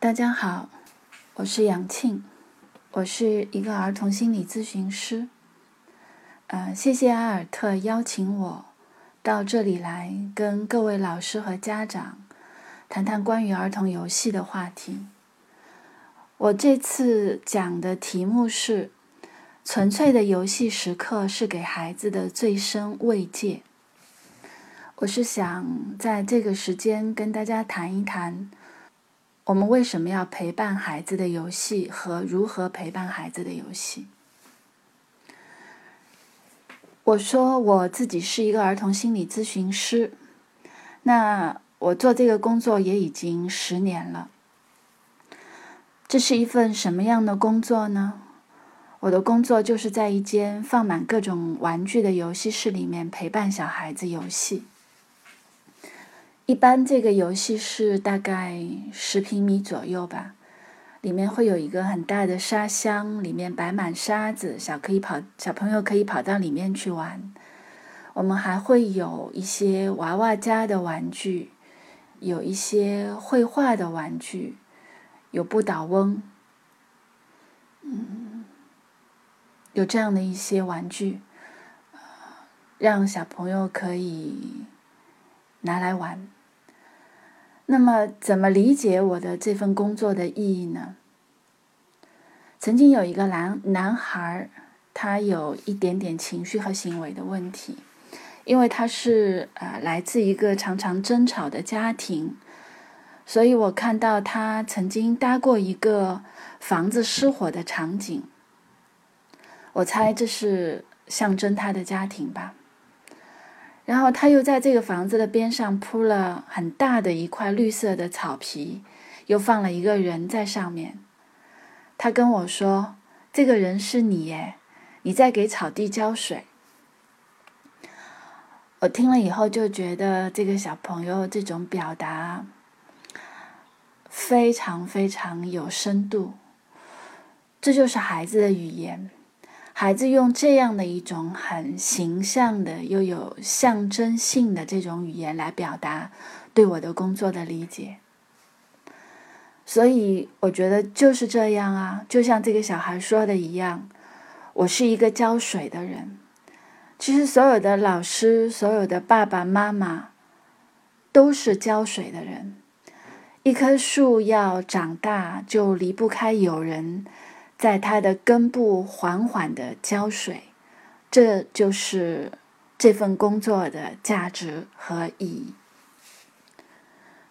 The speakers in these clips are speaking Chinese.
大家好，我是杨庆，我是一个儿童心理咨询师。呃，谢谢阿尔特邀请我到这里来，跟各位老师和家长谈谈关于儿童游戏的话题。我这次讲的题目是：纯粹的游戏时刻是给孩子的最深慰藉。我是想在这个时间跟大家谈一谈。我们为什么要陪伴孩子的游戏和如何陪伴孩子的游戏？我说我自己是一个儿童心理咨询师，那我做这个工作也已经十年了。这是一份什么样的工作呢？我的工作就是在一间放满各种玩具的游戏室里面陪伴小孩子游戏。一般这个游戏是大概十平米左右吧，里面会有一个很大的沙箱，里面摆满沙子，小可以跑，小朋友可以跑到里面去玩。我们还会有一些娃娃家的玩具，有一些绘画的玩具，有不倒翁，嗯，有这样的一些玩具，让小朋友可以拿来玩。那么，怎么理解我的这份工作的意义呢？曾经有一个男男孩，他有一点点情绪和行为的问题，因为他是呃来自一个常常争吵的家庭，所以我看到他曾经搭过一个房子失火的场景，我猜这是象征他的家庭吧。然后他又在这个房子的边上铺了很大的一块绿色的草皮，又放了一个人在上面。他跟我说：“这个人是你耶，你在给草地浇水。”我听了以后就觉得这个小朋友这种表达非常非常有深度，这就是孩子的语言。孩子用这样的一种很形象的又有象征性的这种语言来表达对我的工作的理解，所以我觉得就是这样啊，就像这个小孩说的一样，我是一个浇水的人。其实所有的老师、所有的爸爸妈妈都是浇水的人。一棵树要长大，就离不开有人。在它的根部缓缓的浇水，这就是这份工作的价值和意义。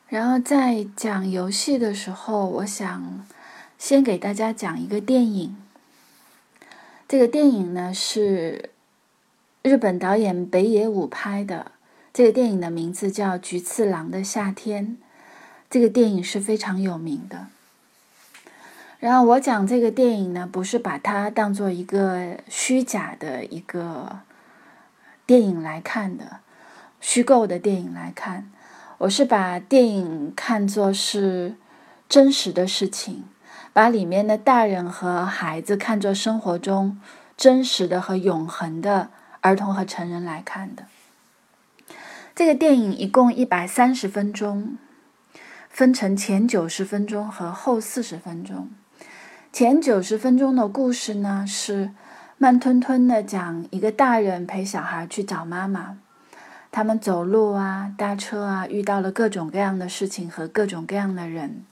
然后在讲游戏的时候，我想先给大家讲一个电影。这个电影呢是日本导演北野武拍的，这个电影的名字叫《菊次郎的夏天》。这个电影是非常有名的。然后我讲这个电影呢，不是把它当做一个虚假的一个电影来看的，虚构的电影来看，我是把电影看作是真实的事情，把里面的大人和孩子看作生活中真实的和永恒的儿童和成人来看的。这个电影一共一百三十分钟，分成前九十分钟和后四十分钟。前九十分钟的故事呢，是慢吞吞的讲一个大人陪小孩去找妈妈，他们走路啊、搭车啊，遇到了各种各样的事情和各种各样的人，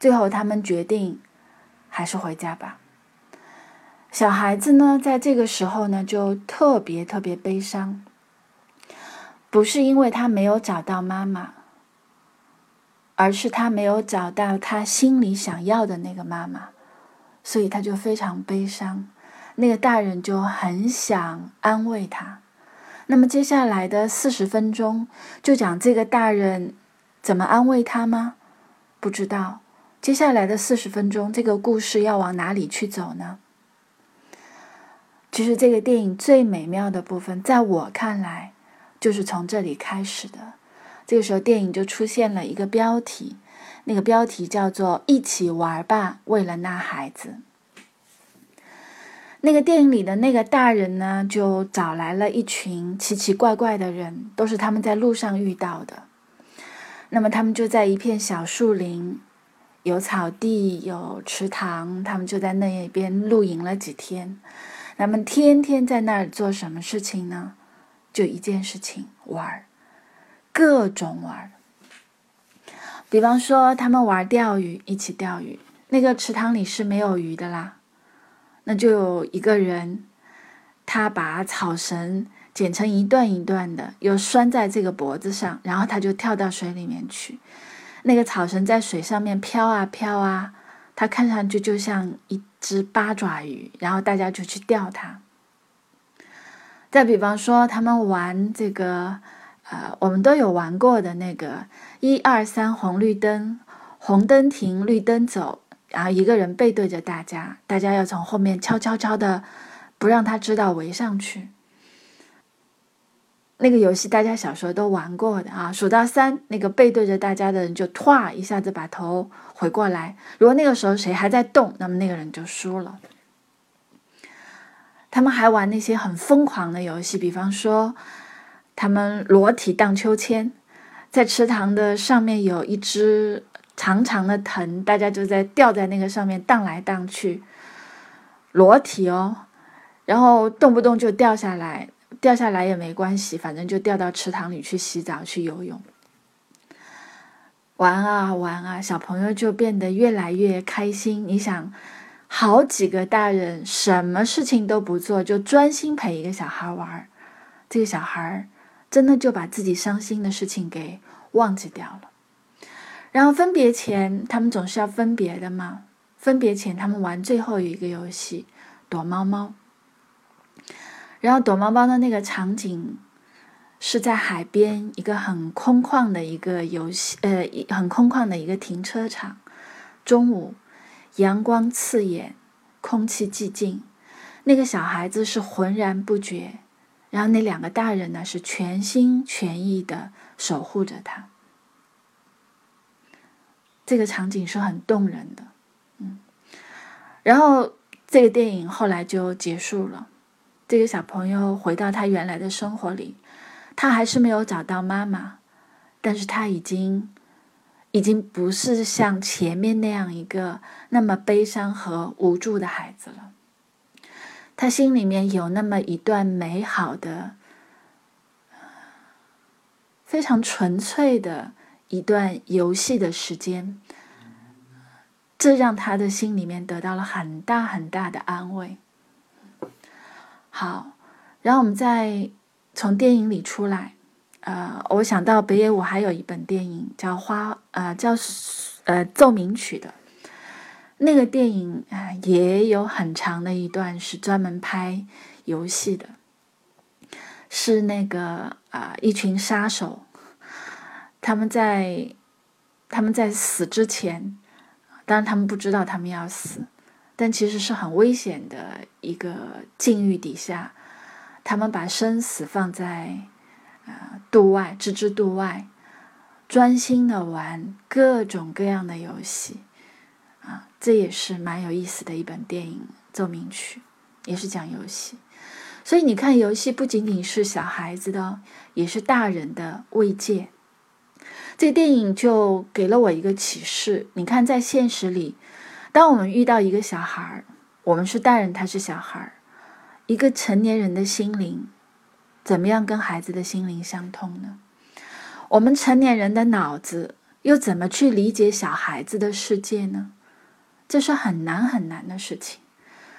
最后他们决定还是回家吧。小孩子呢，在这个时候呢，就特别特别悲伤，不是因为他没有找到妈妈，而是他没有找到他心里想要的那个妈妈。所以他就非常悲伤，那个大人就很想安慰他。那么接下来的四十分钟就讲这个大人怎么安慰他吗？不知道。接下来的四十分钟，这个故事要往哪里去走呢？其实这个电影最美妙的部分，在我看来，就是从这里开始的。这个时候，电影就出现了一个标题。那个标题叫做“一起玩吧，为了那孩子”。那个电影里的那个大人呢，就找来了一群奇奇怪怪的人，都是他们在路上遇到的。那么他们就在一片小树林，有草地，有池塘，他们就在那一边露营了几天。他们天天在那儿做什么事情呢？就一件事情，玩，各种玩。比方说，他们玩钓鱼，一起钓鱼。那个池塘里是没有鱼的啦，那就有一个人，他把草绳剪成一段一段的，又拴在这个脖子上，然后他就跳到水里面去。那个草绳在水上面飘啊飘啊，它看上去就像一只八爪鱼，然后大家就去钓它。再比方说，他们玩这个，呃，我们都有玩过的那个一二三红绿灯，红灯停，绿灯走，然后一个人背对着大家，大家要从后面悄悄悄的，不让他知道围上去。那个游戏大家小时候都玩过的啊，数到三，那个背对着大家的人就唰一下子把头回过来。如果那个时候谁还在动，那么那个人就输了。他们还玩那些很疯狂的游戏，比方说，他们裸体荡秋千，在池塘的上面有一只长长的藤，大家就在吊在那个上面荡来荡去，裸体哦，然后动不动就掉下来。掉下来也没关系，反正就掉到池塘里去洗澡、去游泳，玩啊玩啊，小朋友就变得越来越开心。你想，好几个大人什么事情都不做，就专心陪一个小孩玩，这个小孩真的就把自己伤心的事情给忘记掉了。然后分别前，他们总是要分别的嘛。分别前，他们玩最后一个游戏——躲猫猫。然后躲猫猫的那个场景是在海边，一个很空旷的一个游戏，呃，很空旷的一个停车场。中午，阳光刺眼，空气寂静。那个小孩子是浑然不觉，然后那两个大人呢是全心全意的守护着他。这个场景是很动人的，嗯。然后这个电影后来就结束了。这个小朋友回到他原来的生活里，他还是没有找到妈妈，但是他已经，已经不是像前面那样一个那么悲伤和无助的孩子了。他心里面有那么一段美好的、非常纯粹的一段游戏的时间，这让他的心里面得到了很大很大的安慰。好，然后我们再从电影里出来，呃，我想到北野武还有一本电影叫《花》，呃，叫呃奏鸣曲的，那个电影啊也有很长的一段是专门拍游戏的，是那个啊一群杀手，他们在他们在死之前，当然他们不知道他们要死。但其实是很危险的一个境遇底下，他们把生死放在啊度外，置之度外，专心的玩各种各样的游戏，这也是蛮有意思的一本电影奏鸣曲，也是讲游戏。所以你看，游戏不仅仅是小孩子的，也是大人的慰藉。这电影就给了我一个启示。你看，在现实里。当我们遇到一个小孩儿，我们是大人，他是小孩儿，一个成年人的心灵，怎么样跟孩子的心灵相通呢？我们成年人的脑子又怎么去理解小孩子的世界呢？这是很难很难的事情。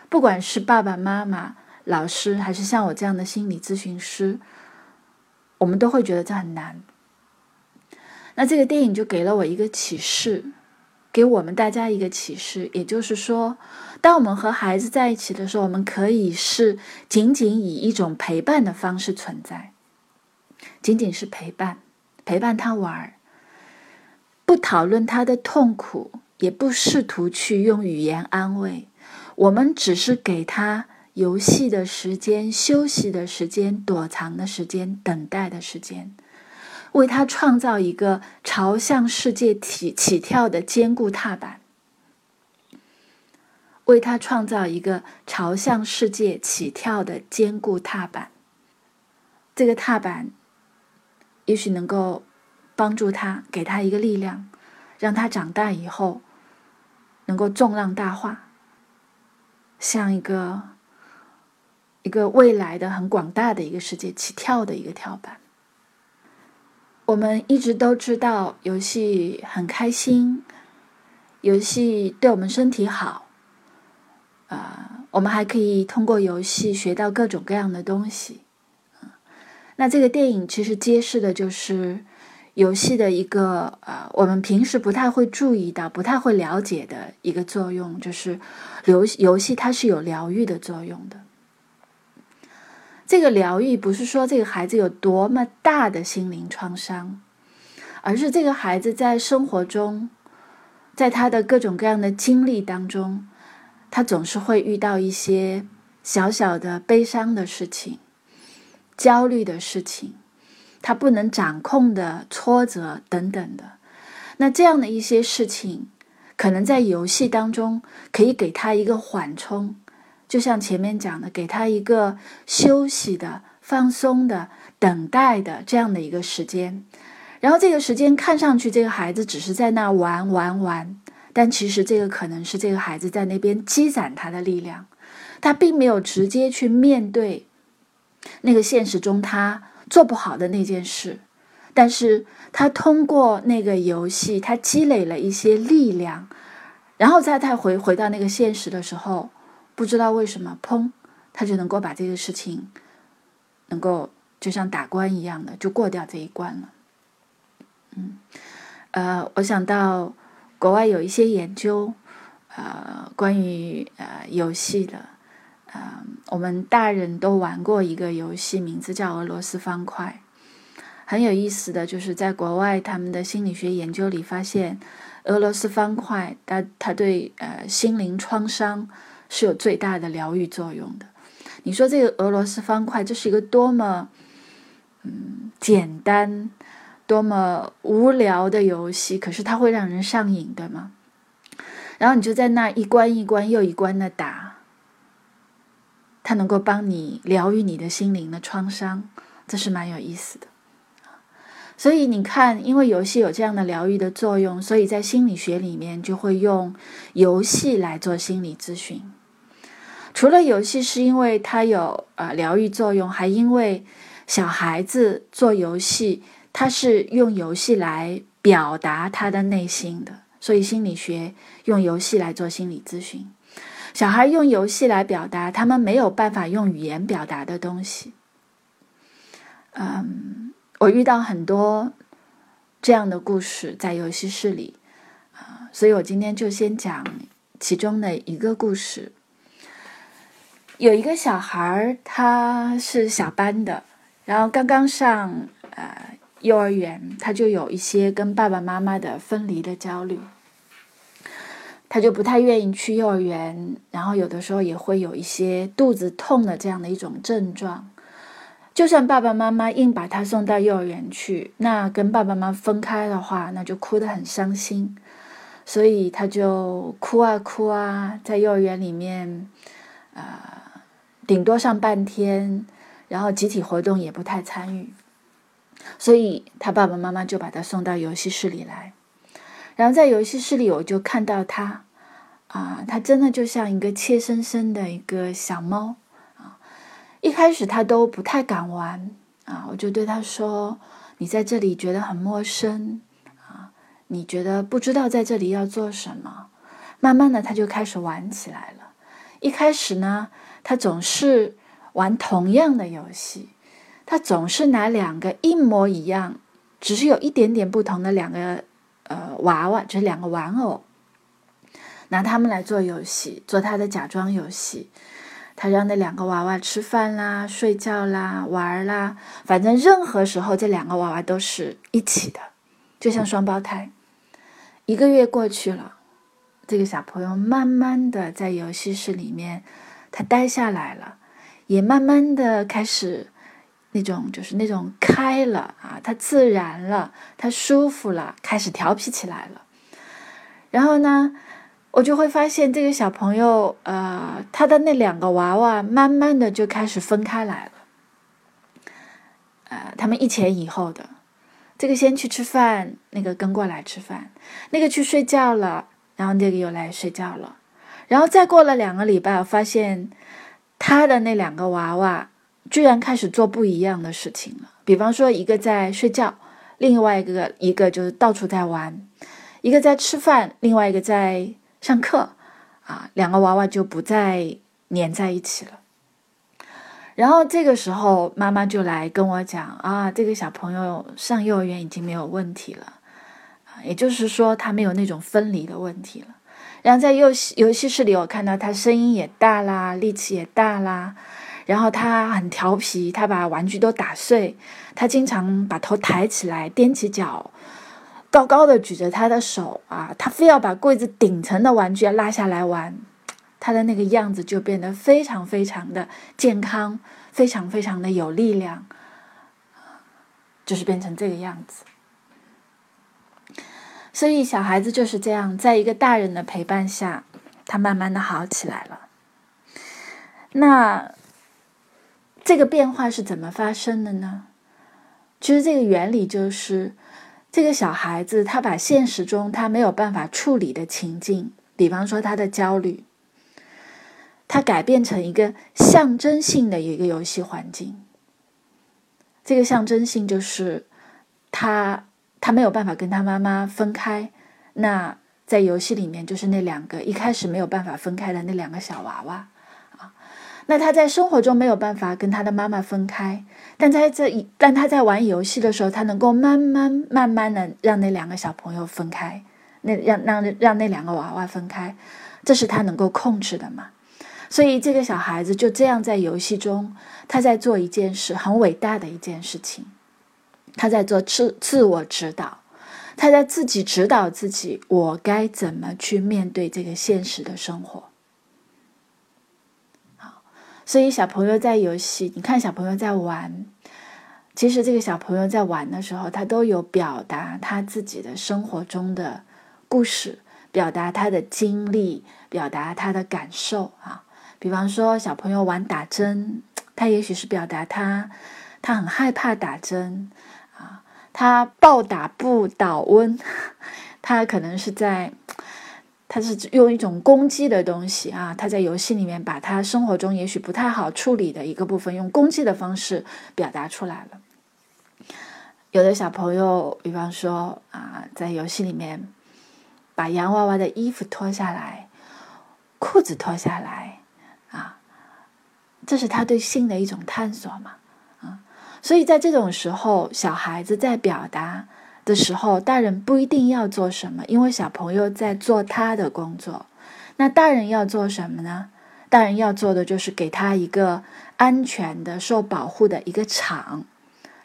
不管是爸爸妈妈、老师，还是像我这样的心理咨询师，我们都会觉得这很难。那这个电影就给了我一个启示。给我们大家一个启示，也就是说，当我们和孩子在一起的时候，我们可以是仅仅以一种陪伴的方式存在，仅仅是陪伴，陪伴他玩儿，不讨论他的痛苦，也不试图去用语言安慰，我们只是给他游戏的时间、休息的时间、躲藏的时间、等待的时间。为他创造一个朝向世界起起跳的坚固踏板，为他创造一个朝向世界起跳的坚固踏板。这个踏板也许能够帮助他，给他一个力量，让他长大以后能够纵浪大化，像一个一个未来的很广大的一个世界起跳的一个跳板。我们一直都知道游戏很开心，游戏对我们身体好，啊，我们还可以通过游戏学到各种各样的东西。那这个电影其实揭示的就是游戏的一个呃，我们平时不太会注意到、不太会了解的一个作用，就是游游戏它是有疗愈的作用的。这个疗愈不是说这个孩子有多么大的心灵创伤，而是这个孩子在生活中，在他的各种各样的经历当中，他总是会遇到一些小小的悲伤的事情。焦虑的事情，他不能掌控的挫折等等的，那这样的一些事情，可能在游戏当中可以给他一个缓冲，就像前面讲的，给他一个休息的、放松的、等待的这样的一个时间。然后这个时间看上去这个孩子只是在那玩玩玩，但其实这个可能是这个孩子在那边积攒他的力量，他并没有直接去面对。那个现实中他做不好的那件事，但是他通过那个游戏，他积累了一些力量，然后再再回回到那个现实的时候，不知道为什么，砰，他就能够把这个事情，能够就像打关一样的就过掉这一关了。嗯，呃，我想到国外有一些研究，呃，关于呃游戏的。嗯，我们大人都玩过一个游戏，名字叫俄罗斯方块。很有意思的就是，在国外他们的心理学研究里发现，俄罗斯方块它它对呃心灵创伤是有最大的疗愈作用的。你说这个俄罗斯方块，这是一个多么嗯简单、多么无聊的游戏，可是它会让人上瘾，对吗？然后你就在那一关一关又一关的打。它能够帮你疗愈你的心灵的创伤，这是蛮有意思的。所以你看，因为游戏有这样的疗愈的作用，所以在心理学里面就会用游戏来做心理咨询。除了游戏是因为它有呃疗愈作用，还因为小孩子做游戏，他是用游戏来表达他的内心的，所以心理学用游戏来做心理咨询。小孩用游戏来表达他们没有办法用语言表达的东西。嗯，我遇到很多这样的故事在游戏室里啊，所以我今天就先讲其中的一个故事。有一个小孩他是小班的，然后刚刚上呃幼儿园，他就有一些跟爸爸妈妈的分离的焦虑。他就不太愿意去幼儿园，然后有的时候也会有一些肚子痛的这样的一种症状。就算爸爸妈妈硬把他送到幼儿园去，那跟爸爸妈妈分开的话，那就哭得很伤心。所以他就哭啊哭啊，在幼儿园里面，呃，顶多上半天，然后集体活动也不太参与。所以他爸爸妈妈就把他送到游戏室里来。然后在游戏室里，我就看到他，啊，他真的就像一个怯生生的一个小猫，啊，一开始他都不太敢玩，啊，我就对他说：“你在这里觉得很陌生，啊，你觉得不知道在这里要做什么。”慢慢的，他就开始玩起来了。一开始呢，他总是玩同样的游戏，他总是拿两个一模一样，只是有一点点不同的两个。呃，娃娃就是两个玩偶，拿他们来做游戏，做他的假装游戏。他让那两个娃娃吃饭啦、睡觉啦、玩啦，反正任何时候这两个娃娃都是一起的，就像双胞胎。一个月过去了，这个小朋友慢慢的在游戏室里面，他待下来了，也慢慢的开始。那种就是那种开了啊，他自然了，他舒服了，开始调皮起来了。然后呢，我就会发现这个小朋友，呃，他的那两个娃娃慢慢的就开始分开来了。呃，他们一前一后的，这个先去吃饭，那个跟过来吃饭，那个去睡觉了，然后那个又来睡觉了，然后再过了两个礼拜，我发现他的那两个娃娃居然开始做不一样的事情了。比方说，一个在睡觉，另外一个一个就是到处在玩；一个在吃饭，另外一个在上课。啊，两个娃娃就不再粘在一起了。然后这个时候，妈妈就来跟我讲啊，这个小朋友上幼儿园已经没有问题了。啊也就是说，他没有那种分离的问题了。然后在游戏游戏室里，我看到他声音也大啦，力气也大啦。然后他很调皮，他把玩具都打碎。他经常把头抬起来，踮起脚，高高的举着他的手啊。他非要把柜子顶层的玩具拉下来玩。他的那个样子就变得非常非常的健康，非常非常的有力量，就是变成这个样子。所以，小孩子就是这样，在一个大人的陪伴下，他慢慢的好起来了。那这个变化是怎么发生的呢？其实，这个原理就是，这个小孩子他把现实中他没有办法处理的情境，比方说他的焦虑，他改变成一个象征性的一个游戏环境。这个象征性就是他。他没有办法跟他妈妈分开，那在游戏里面就是那两个一开始没有办法分开的那两个小娃娃。那他在生活中没有办法跟他的妈妈分开，但在这一但他在玩游戏的时候，他能够慢慢慢慢的让那两个小朋友分开，那让让让那两个娃娃分开，这是他能够控制的嘛？所以这个小孩子就这样在游戏中，他在做一件事，很伟大的一件事情。他在做自自我指导，他在自己指导自己，我该怎么去面对这个现实的生活。所以小朋友在游戏，你看小朋友在玩，其实这个小朋友在玩的时候，他都有表达他自己的生活中的故事，表达他的经历，表达他的感受啊。比方说，小朋友玩打针，他也许是表达他他很害怕打针啊。他暴打不倒翁，他可能是在，他是用一种攻击的东西啊。他在游戏里面把他生活中也许不太好处理的一个部分，用攻击的方式表达出来了。有的小朋友，比方说啊，在游戏里面把洋娃娃的衣服脱下来，裤子脱下来啊，这是他对性的一种探索嘛。啊所以在这种时候，小孩子在表达的时候，大人不一定要做什么，因为小朋友在做他的工作。那大人要做什么呢？大人要做的就是给他一个安全的、受保护的一个场，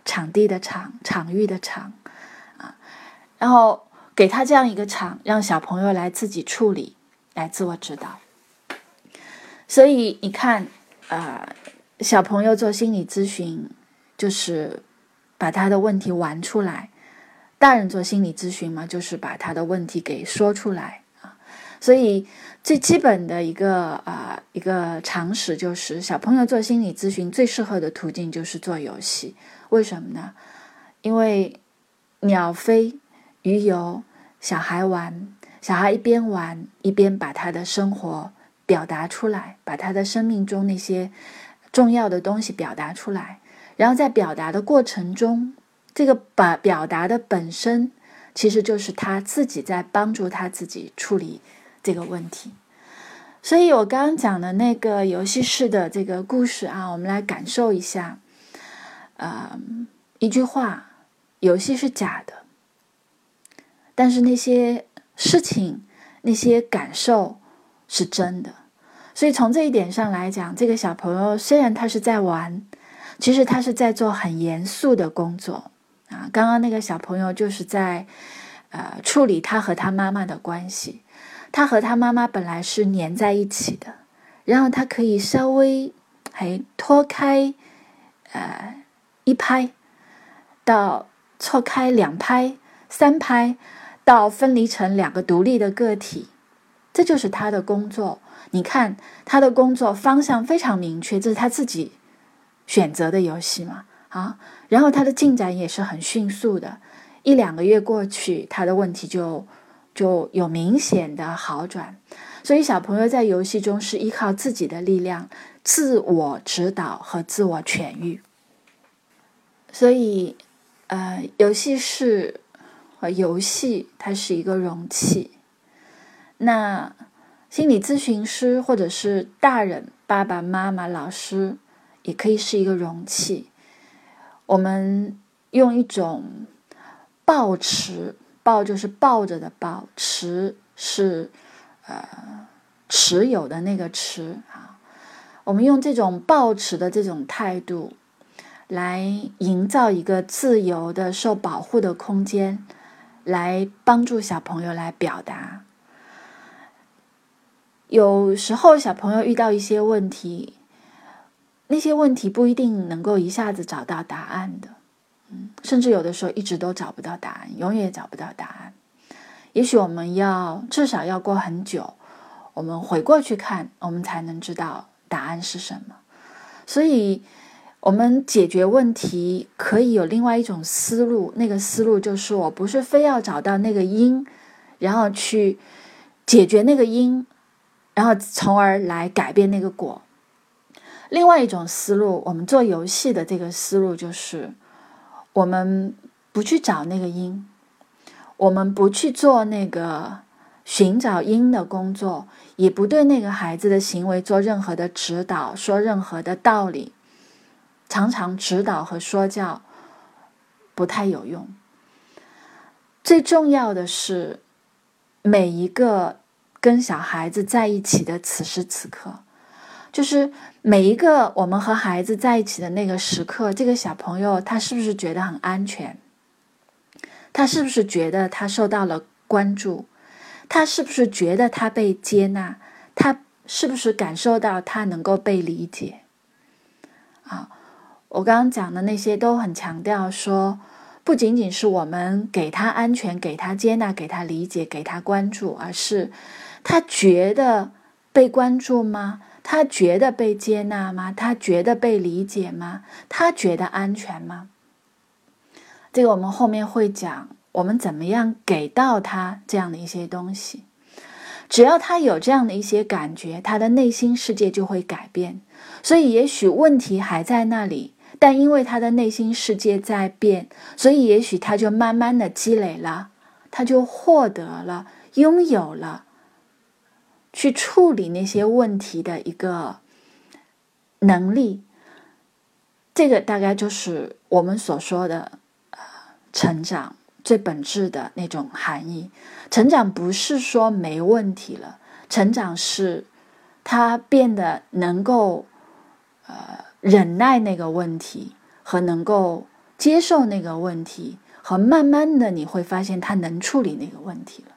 场地的场，场域的场，啊，然后给他这样一个场，让小朋友来自己处理，来自我指导。所以你看，啊，小朋友做心理咨询。就是把他的问题玩出来，大人做心理咨询嘛，就是把他的问题给说出来啊。所以最基本的一个啊一个常识就是，小朋友做心理咨询最适合的途径就是做游戏。为什么呢？因为鸟飞鱼游，小孩玩，小孩一边玩一边把他的生活表达出来，把他的生命中那些重要的东西表达出来。然后在表达的过程中，这个把表达的本身，其实就是他自己在帮助他自己处理这个问题。所以我刚刚讲的那个游戏式的这个故事啊，我们来感受一下。呃，一句话，游戏是假的，但是那些事情、那些感受是真的。所以从这一点上来讲，这个小朋友虽然他是在玩。其实他是在做很严肃的工作啊！刚刚那个小朋友就是在呃处理他和他妈妈的关系。他和他妈妈本来是粘在一起的，然后他可以稍微还脱开呃一拍，到错开两拍、三拍，到分离成两个独立的个体。这就是他的工作。你看他的工作方向非常明确，这是他自己。选择的游戏嘛，啊，然后他的进展也是很迅速的，一两个月过去，他的问题就就有明显的好转。所以小朋友在游戏中是依靠自己的力量、自我指导和自我痊愈。所以，呃，游戏是和游戏，它是一个容器。那心理咨询师或者是大人、爸爸妈妈、老师，也可以是一个容器。我们用一种抱持，抱就是抱着的抱，持是呃持有的那个持啊。我们用这种抱持的这种态度，来营造一个自由的、受保护的空间，来帮助小朋友来表达。有时候小朋友遇到一些问题，那些问题不一定能够一下子找到答案的，嗯，甚至有的时候一直都找不到答案，永远也找不到答案。也许我们要至少要过很久，我们回过去看，我们才能知道答案是什么。所以，我们解决问题可以有另外一种思路，那个思路就是我不是非要找到那个因，然后去解决那个因。然后，从而来改变那个果。另外一种思路，我们做游戏的这个思路就是，我们不去找那个因，我们不去做那个寻找因的工作，也不对那个孩子的行为做任何的指导，说任何的道理。常常指导和说教不太有用。最重要的是每一个。跟小孩子在一起的此时此刻，就是每一个我们和孩子在一起的那个时刻，这个小朋友他是不是觉得很安全？他是不是觉得他受到了关注？他是不是觉得他被接纳？他是不是感受到他能够被理解？啊，我刚刚讲的那些都很强调说。不仅仅是我们给他安全、给他接纳、给他理解、给他关注，而是他觉得被关注吗？他觉得被接纳吗？他觉得被理解吗？他觉得安全吗？这个我们后面会讲，我们怎么样给到他这样的一些东西。只要他有这样的一些感觉，他的内心世界就会改变。所以，也许问题还在那里。但因为他的内心世界在变，所以也许他就慢慢的积累了，他就获得了、拥有了去处理那些问题的一个能力。这个大概就是我们所说的呃成长最本质的那种含义。成长不是说没问题了，成长是他变得能够呃。忍耐那个问题和能够接受那个问题，和慢慢的你会发现他能处理那个问题了。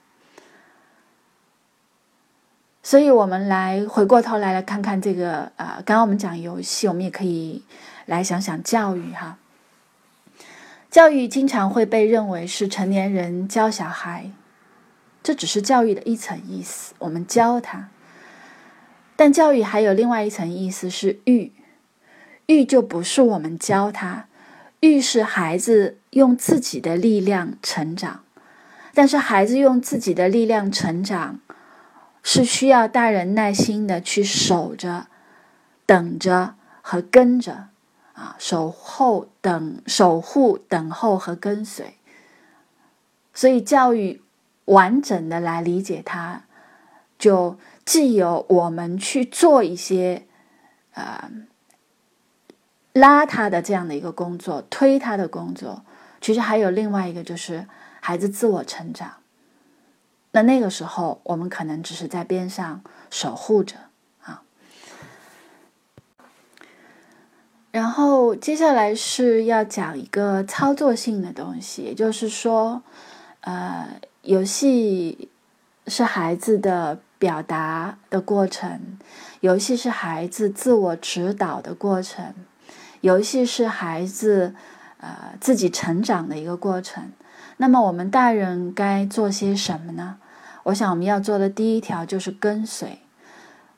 所以，我们来回过头来来看看这个啊，刚刚我们讲游戏，我们也可以来想想教育哈。教育经常会被认为是成年人教小孩，这只是教育的一层意思，我们教他。但教育还有另外一层意思是育。育就不是我们教他，育是孩子用自己的力量成长，但是孩子用自己的力量成长，是需要大人耐心的去守着、等着和跟着啊，守候、等、守护、等候和跟随。所以教育完整的来理解它，就既有我们去做一些，呃。拉他的这样的一个工作，推他的工作，其实还有另外一个，就是孩子自我成长。那那个时候，我们可能只是在边上守护着啊。然后接下来是要讲一个操作性的东西，也就是说，呃，游戏是孩子的表达的过程，游戏是孩子自我指导的过程。游戏是孩子，呃，自己成长的一个过程。那么我们大人该做些什么呢？我想我们要做的第一条就是跟随。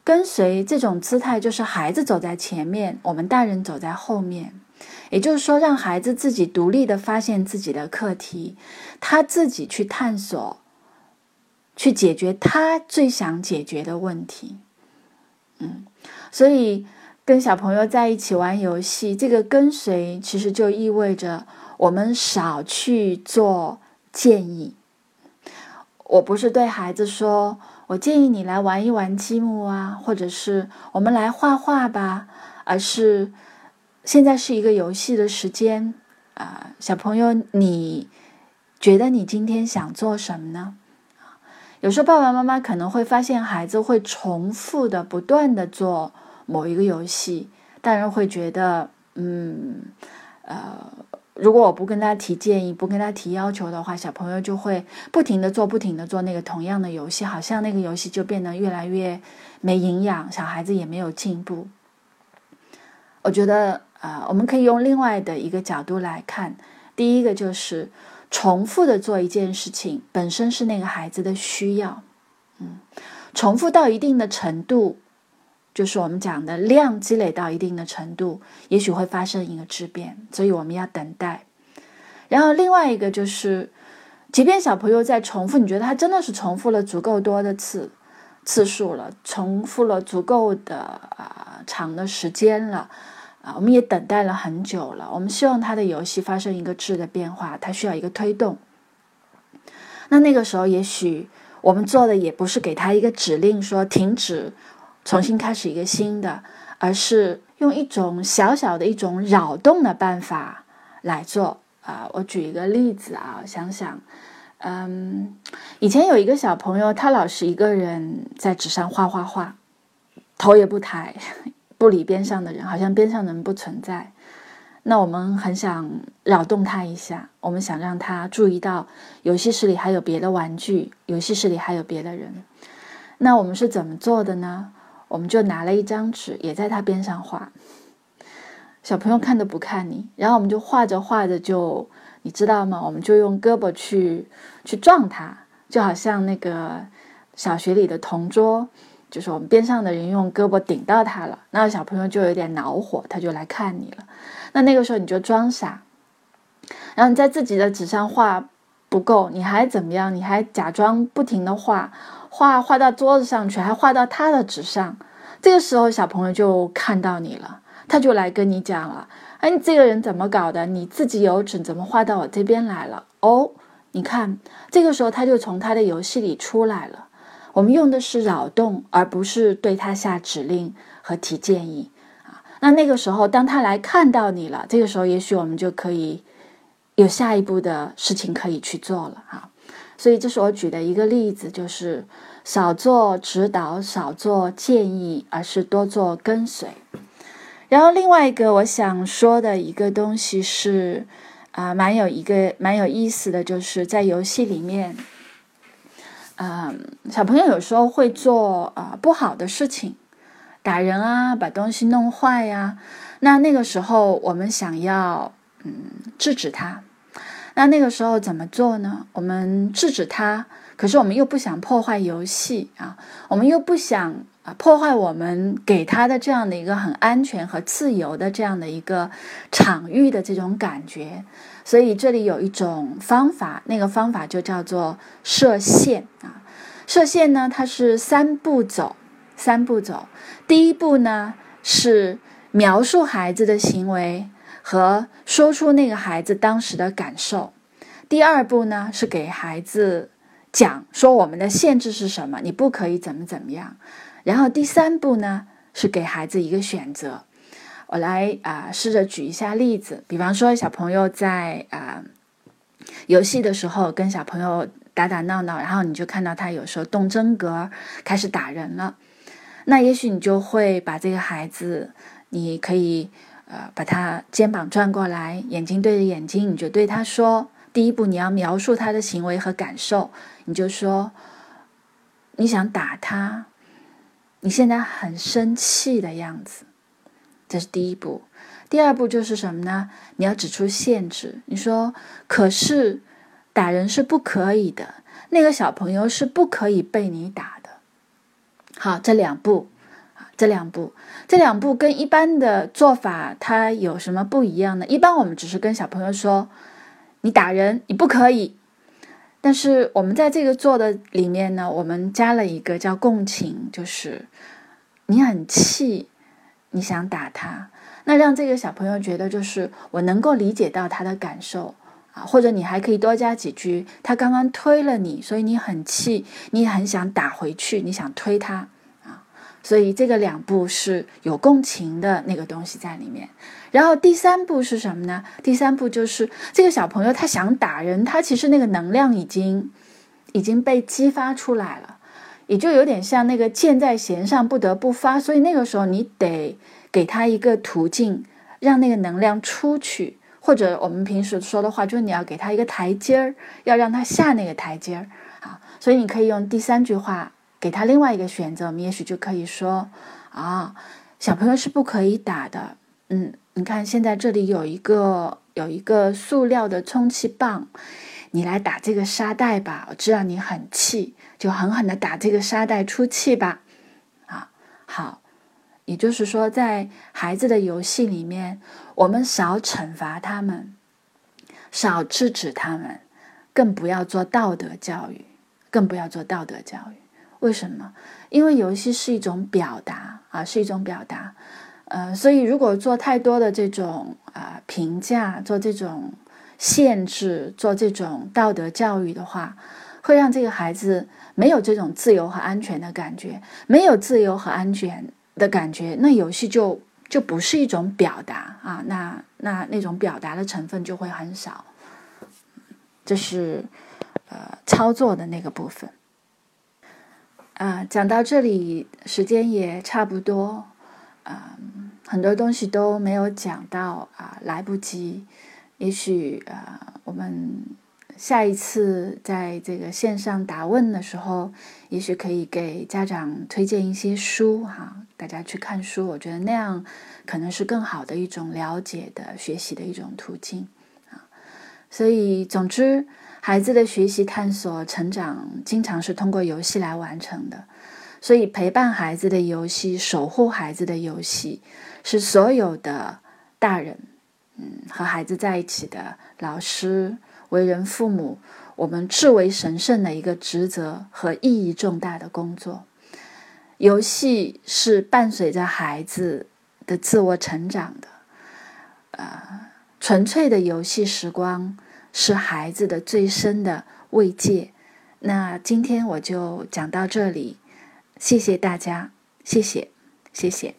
跟随这种姿态，就是孩子走在前面，我们大人走在后面。也就是说，让孩子自己独立的发现自己的课题，他自己去探索去解决他最想解决的问题。嗯，所以跟小朋友在一起玩游戏，这个跟随其实就意味着我们少去做建议。我不是对孩子说，我建议你来玩一玩积木啊，或者是我们来画画吧，而是现在是一个游戏的时间啊，小朋友，你觉得你今天想做什么呢？有时候爸爸妈妈可能会发现孩子会重复的、不断的做某一个游戏，大人会觉得，嗯，呃。如果我不跟他提建议，不跟他提要求的话，小朋友就会不停的做，不停的做那个同样的游戏，好像那个游戏就变得越来越没营养，小孩子也没有进步。我觉得，呃，我们可以用另外的一个角度来看，第一个就是重复的做一件事情本身是那个孩子的需要，嗯，重复到一定的程度。就是我们讲的量积累到一定的程度，也许会发生一个质变，所以我们要等待。然后另外一个就是，即便小朋友在重复，你觉得他真的是重复了足够多的次次数了，重复了足够的啊长的时间了啊，我们也等待了很久了。我们希望他的游戏发生一个质的变化，他需要一个推动。那那个时候，也许我们做的也不是给他一个指令说停止。重新开始一个新的，而是用一种小小的一种扰动的办法来做啊！我举一个例子啊，想想，嗯，以前有一个小朋友，他老是一个人在纸上画画画，头也不抬，不理边上的人，好像边上的人不存在。那我们很想扰动他一下，我们想让他注意到游戏室里还有别的玩具，游戏室里还有别的人。那我们是怎么做的呢？我们就拿了一张纸，也在他边上画。小朋友看都不看你，然后我们就画着画着就，你知道吗？我们就用胳膊去去撞他，就好像那个小学里的同桌，就是我们边上的人用胳膊顶到他了，那小朋友就有点恼火，他就来看你了。那那个时候你就装傻，然后你在自己的纸上画不够，你还怎么样？你还假装不停的画。画画到桌子上去，还画到他的纸上。这个时候，小朋友就看到你了，他就来跟你讲了：“哎，你这个人怎么搞的？你自己有纸，怎么画到我这边来了？”哦，你看，这个时候他就从他的游戏里出来了。我们用的是扰动，而不是对他下指令和提建议啊。那那个时候，当他来看到你了，这个时候也许我们就可以有下一步的事情可以去做了哈。所以这是我举的一个例子，就是少做指导，少做建议，而是多做跟随。然后另外一个我想说的一个东西是，啊，蛮有一个蛮有意思的，就是在游戏里面，嗯，小朋友有时候会做啊不好的事情，打人啊，把东西弄坏呀。那那个时候我们想要嗯制止他。那那个时候怎么做呢？我们制止他，可是我们又不想破坏游戏啊，我们又不想啊破坏我们给他的这样的一个很安全和自由的这样的一个场域的这种感觉。所以这里有一种方法，那个方法就叫做设限啊。设限呢，它是三步走，三步走。第一步呢是描述孩子的行为。和说出那个孩子当时的感受。第二步呢，是给孩子讲说我们的限制是什么，你不可以怎么怎么样。然后第三步呢，是给孩子一个选择。我来啊，试着举一下例子。比方说，小朋友在啊游戏的时候跟小朋友打打闹闹，然后你就看到他有时候动真格，开始打人了。那也许你就会把这个孩子，你可以。呃，把他肩膀转过来，眼睛对着眼睛，你就对他说：第一步，你要描述他的行为和感受，你就说你想打他，你现在很生气的样子，这是第一步。第二步就是什么呢？你要指出限制，你说可是打人是不可以的，那个小朋友是不可以被你打的。好，这两步。这两步，这两步跟一般的做法它有什么不一样呢？一般我们只是跟小朋友说，你打人你不可以，但是我们在这个做的里面呢，我们加了一个叫共情，就是你很气，你想打他，那让这个小朋友觉得就是我能够理解到他的感受啊，或者你还可以多加几句，他刚刚推了你，所以你很气，你很想打回去，你想推他，所以这个两步是有共情的那个东西在里面。然后第三步是什么呢？第三步就是这个小朋友他想打人，他其实那个能量已经已经被激发出来了，也就有点像那个箭在弦上不得不发，所以那个时候你得给他一个途径，让那个能量出去，或者我们平时说的话就是你要给他一个台阶儿，要让他下那个台阶儿啊。所以你可以用第三句话给他另外一个选择，我们也许就可以说啊，小朋友是不可以打的，嗯。你看，现在这里有一个有一个塑料的充气棒，你来打这个沙袋吧。我知道你很气，就狠狠的打这个沙袋出气吧。啊，好，也就是说，在孩子的游戏里面，我们少惩罚他们，少制止他们，更不要做道德教育，更不要做道德教育。为什么？因为游戏是一种表达啊，是一种表达。呃，所以如果做太多的这种啊评价，做这种限制，做这种道德教育的话，会让这个孩子没有这种自由和安全的感觉。没有自由和安全的感觉，那游戏就就不是一种表达啊，那那那种表达的成分就会很少。这是呃操作的那个部分。啊，讲到这里，时间也差不多。嗯，很多东西都没有讲到啊，来不及。也许啊，我们下一次在这个线上答问的时候，也许可以给家长推荐一些书哈，大家去看书。我觉得那样可能是更好的一种了解的学习的一种途径啊。所以，总之，孩子的学习、探索、成长，经常是通过游戏来完成的。所以，陪伴孩子的游戏，守护孩子的游戏，是所有的大人，嗯，和孩子在一起的老师、为人父母，我们至为神圣的一个职责和意义重大的工作。游戏是伴随着孩子的自我成长的，呃，纯粹的游戏时光是孩子的最深的慰藉。那今天我就讲到这里。谢谢大家，谢谢，谢谢。